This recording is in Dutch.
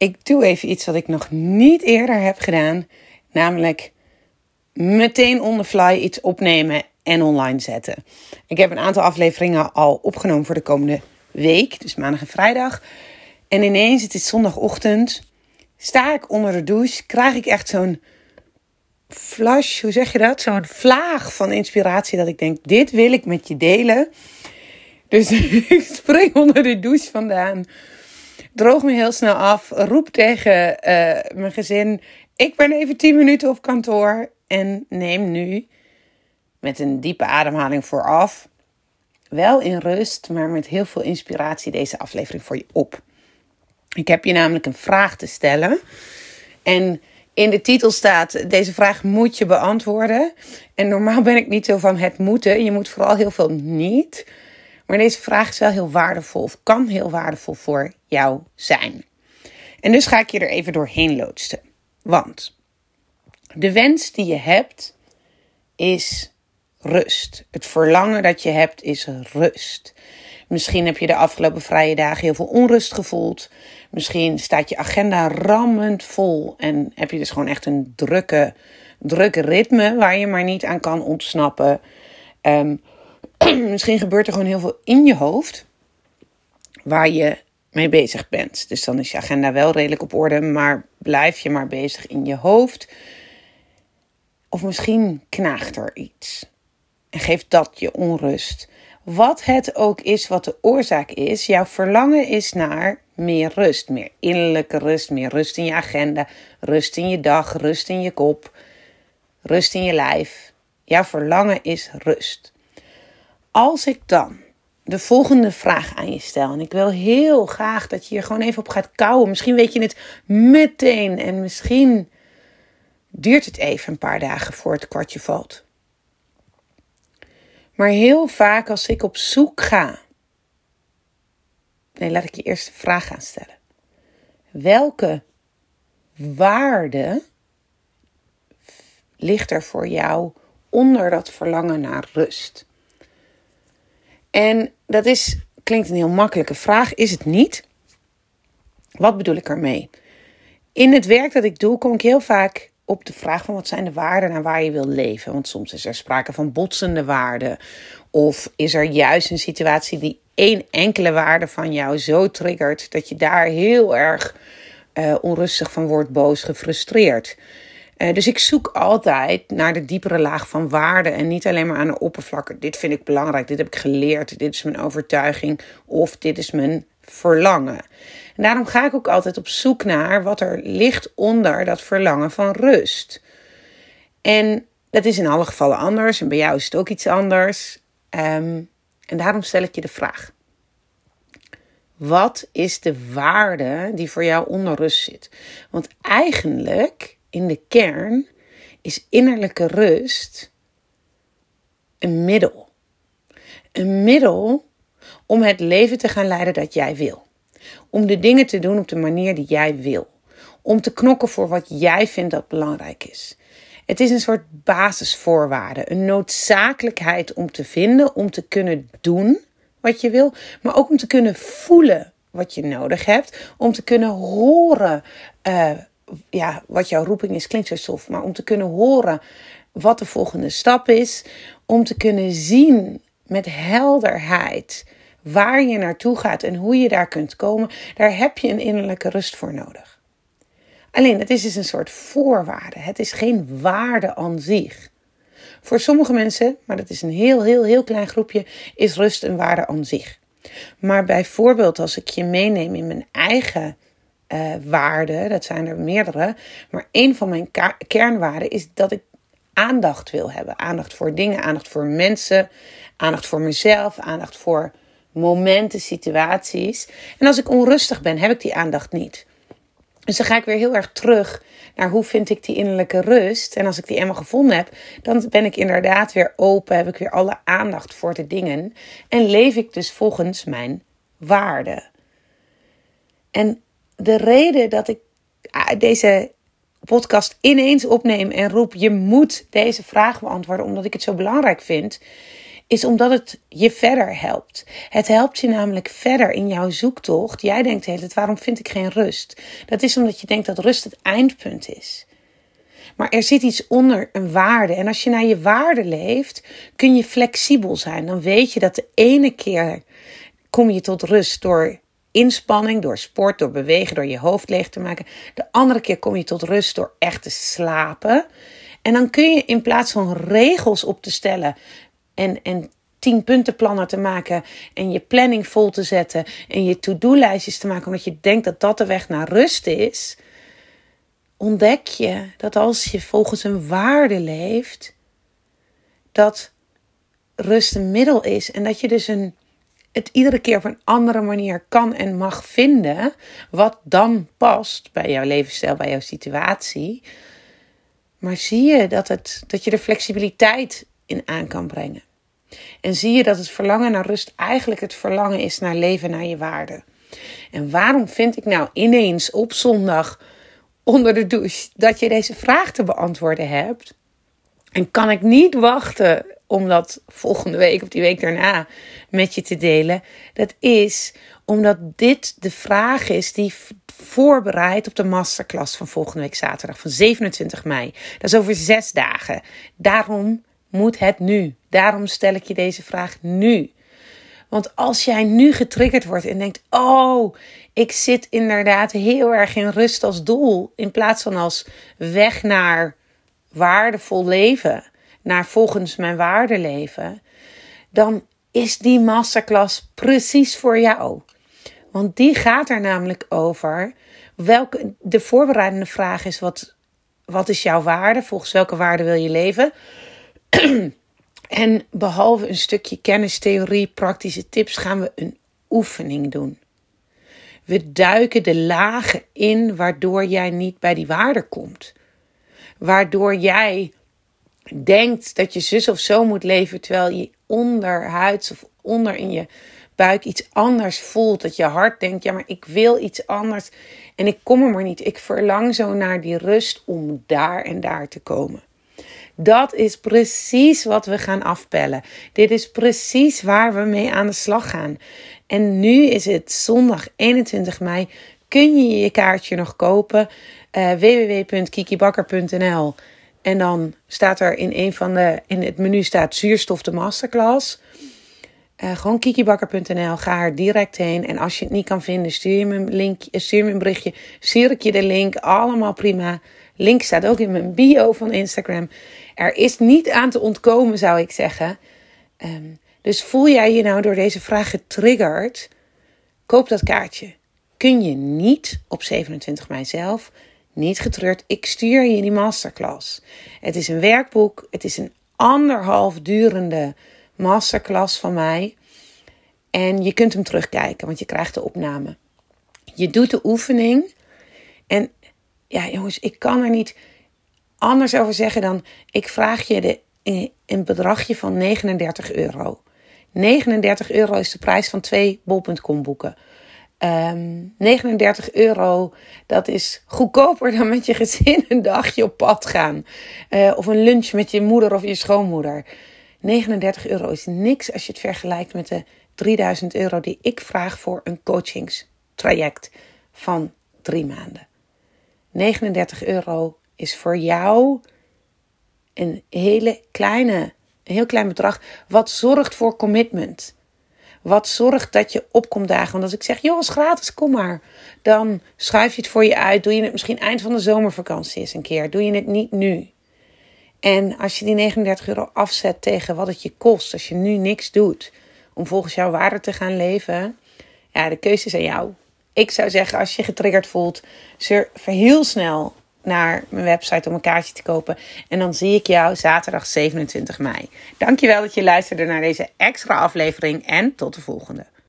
ik doe even iets wat ik nog niet eerder heb gedaan. Namelijk meteen on the fly iets opnemen en online zetten. Ik heb een aantal afleveringen al opgenomen voor de komende week. Dus maandag en vrijdag. En ineens, het is zondagochtend. Sta ik onder de douche. Krijg ik echt zo'n flash, hoe zeg je dat? Zo'n vlaag van inspiratie dat ik denk, dit wil ik met je delen. Dus ik spring onder de douche vandaan. Droog me heel snel af. Roep tegen uh, mijn gezin, ik ben even 10 minuten op kantoor. En neem nu met een diepe ademhaling vooraf. Wel in rust, maar met heel veel inspiratie deze aflevering voor je op. Ik heb je namelijk een vraag te stellen. En in de titel staat: deze vraag moet je beantwoorden. En normaal ben ik niet zo van het moeten. Je moet vooral heel veel niet. Maar deze vraag is wel heel waardevol, of kan heel waardevol voor jou zijn. En dus ga ik je er even doorheen loodsen. Want de wens die je hebt is rust. Het verlangen dat je hebt is rust. Misschien heb je de afgelopen vrije dagen heel veel onrust gevoeld. Misschien staat je agenda rammend vol en heb je dus gewoon echt een drukke, drukke ritme waar je maar niet aan kan ontsnappen. Ehm, misschien gebeurt er gewoon heel veel in je hoofd waar je mee bezig bent. Dus dan is je agenda wel redelijk op orde, maar blijf je maar bezig in je hoofd. Of misschien knaagt er iets en geeft dat je onrust. Wat het ook is wat de oorzaak is, jouw verlangen is naar meer rust. Meer innerlijke rust, meer rust in je agenda, rust in je dag, rust in je kop, rust in je lijf. Jouw verlangen is rust. Als ik dan de volgende vraag aan je stel, en ik wil heel graag dat je hier gewoon even op gaat kouwen. Misschien weet je het meteen en misschien duurt het even een paar dagen voor het kwartje valt. Maar heel vaak als ik op zoek ga. Nee, laat ik je eerst de vraag gaan stellen. Welke waarde ligt er voor jou onder dat verlangen naar rust? En dat is, klinkt een heel makkelijke vraag, is het niet? Wat bedoel ik ermee? In het werk dat ik doe, kom ik heel vaak op de vraag van wat zijn de waarden naar waar je wil leven. Want soms is er sprake van botsende waarden. Of is er juist een situatie die één enkele waarde van jou zo triggert dat je daar heel erg uh, onrustig van wordt, boos, gefrustreerd. Uh, dus ik zoek altijd naar de diepere laag van waarde en niet alleen maar aan de oppervlakte. Dit vind ik belangrijk, dit heb ik geleerd, dit is mijn overtuiging of dit is mijn verlangen. En daarom ga ik ook altijd op zoek naar wat er ligt onder dat verlangen van rust. En dat is in alle gevallen anders en bij jou is het ook iets anders. Um, en daarom stel ik je de vraag: wat is de waarde die voor jou onder rust zit? Want eigenlijk in de kern is innerlijke rust een middel. Een middel om het leven te gaan leiden dat jij wil. Om de dingen te doen op de manier die jij wil. Om te knokken voor wat jij vindt dat belangrijk is. Het is een soort basisvoorwaarde, een noodzakelijkheid om te vinden, om te kunnen doen wat je wil, maar ook om te kunnen voelen wat je nodig hebt, om te kunnen horen uh, ja, wat jouw roeping is, klinkt zo stof, maar om te kunnen horen wat de volgende stap is, om te kunnen zien met helderheid waar je naartoe gaat en hoe je daar kunt komen, daar heb je een innerlijke rust voor nodig. Alleen, het is dus een soort voorwaarde. Het is geen waarde aan zich. Voor sommige mensen, maar dat is een heel, heel, heel klein groepje, is rust een waarde aan zich. Maar bijvoorbeeld als ik je meeneem in mijn eigen uh, waarden, dat zijn er meerdere, maar een van mijn kernwaarden is dat ik aandacht wil hebben. Aandacht voor dingen, aandacht voor mensen, aandacht voor mezelf, aandacht voor momenten, situaties. En als ik onrustig ben, heb ik die aandacht niet. Dus dan ga ik weer heel erg terug naar hoe vind ik die innerlijke rust. En als ik die eenmaal gevonden heb, dan ben ik inderdaad weer open, heb ik weer alle aandacht voor de dingen. En leef ik dus volgens mijn waarden. En de reden dat ik ah, deze podcast ineens opneem en roep: je moet deze vraag beantwoorden, omdat ik het zo belangrijk vind, is omdat het je verder helpt. Het helpt je namelijk verder in jouw zoektocht. Jij denkt de hele tijd, waarom vind ik geen rust? Dat is omdat je denkt dat rust het eindpunt is. Maar er zit iets onder een waarde. En als je naar je waarde leeft, kun je flexibel zijn. Dan weet je dat de ene keer kom je tot rust door inspanning, door sport, door bewegen, door je hoofd leeg te maken. De andere keer kom je tot rust door echt te slapen. En dan kun je in plaats van regels op te stellen en, en tien puntenplannen te maken en je planning vol te zetten en je to-do-lijstjes te maken omdat je denkt dat dat de weg naar rust is, ontdek je dat als je volgens een waarde leeft, dat rust een middel is en dat je dus een, het iedere keer op een andere manier kan en mag vinden wat dan past bij jouw levensstijl, bij jouw situatie. Maar zie je dat, het, dat je er flexibiliteit in aan kan brengen. En zie je dat het verlangen naar rust eigenlijk het verlangen is naar leven naar je waarde. En waarom vind ik nou ineens op zondag onder de douche dat je deze vraag te beantwoorden hebt? En kan ik niet wachten om dat volgende week of die week daarna met je te delen? Dat is omdat dit de vraag is die voorbereidt op de masterclass van volgende week zaterdag, van 27 mei. Dat is over zes dagen. Daarom moet het nu. Daarom stel ik je deze vraag nu. Want als jij nu getriggerd wordt en denkt: Oh, ik zit inderdaad heel erg in rust als doel, in plaats van als weg naar waardevol leven, naar volgens mijn waarde leven, dan is die masterclass precies voor jou. Want die gaat er namelijk over. Welke, de voorbereidende vraag is: wat, wat is jouw waarde? Volgens welke waarde wil je leven? en behalve een stukje kennis, theorie, praktische tips, gaan we een oefening doen. We duiken de lagen in waardoor jij niet bij die waarde komt. Waardoor jij denkt dat je zus of zo moet leven, terwijl je onderhuids of onder in je buik iets anders voelt. Dat je hart denkt, ja, maar ik wil iets anders en ik kom er maar niet. Ik verlang zo naar die rust om daar en daar te komen. Dat is precies wat we gaan afpellen. Dit is precies waar we mee aan de slag gaan. En nu is het zondag 21 mei. Kun je je kaartje nog kopen? Uh, www.kikibakker.nl En dan staat er in een van de in het menu staat zuurstof de masterclass. Uh, gewoon kikibakker.nl. Ga er direct heen. En als je het niet kan vinden, stuur me een, link, stuur me een berichtje. Stuur ik je de link. Allemaal prima. Link staat ook in mijn bio van Instagram. Er is niet aan te ontkomen, zou ik zeggen. Ehm, dus voel jij je nou door deze vraag getriggerd? Koop dat kaartje. Kun je niet op 27 mei zelf, niet getreurd, ik stuur je die masterclass. Het is een werkboek, het is een anderhalf durende masterclass van mij. En je kunt hem terugkijken, want je krijgt de opname. Je doet de oefening. En ja, jongens, ik kan er niet anders over zeggen dan: ik vraag je de, een bedragje van 39 euro. 39 euro is de prijs van twee bol.com boeken. 39 ehm, euro, dat is goedkoper dan met je gezin een dagje op pad gaan. Uh, of een lunch met je moeder of je schoonmoeder. 39 euro is niks als je het vergelijkt met de 3000 euro die ik vraag voor een coachingstraject van drie maanden. 39 euro is voor jou een hele kleine, een heel klein bedrag. Wat zorgt voor commitment. Wat zorgt dat je opkomt dagen. Want als ik zeg, joh, is gratis, kom maar. Dan schuif je het voor je uit. Doe je het misschien eind van de zomervakantie eens een keer. Doe je het niet nu. En als je die 39 euro afzet tegen wat het je kost. Als je nu niks doet. Om volgens jouw waarde te gaan leven. Ja, de keuze is aan jou. Ik zou zeggen, als je getriggerd voelt, surf heel snel naar mijn website om een kaartje te kopen. En dan zie ik jou zaterdag 27 mei. Dankjewel dat je luisterde naar deze extra aflevering en tot de volgende.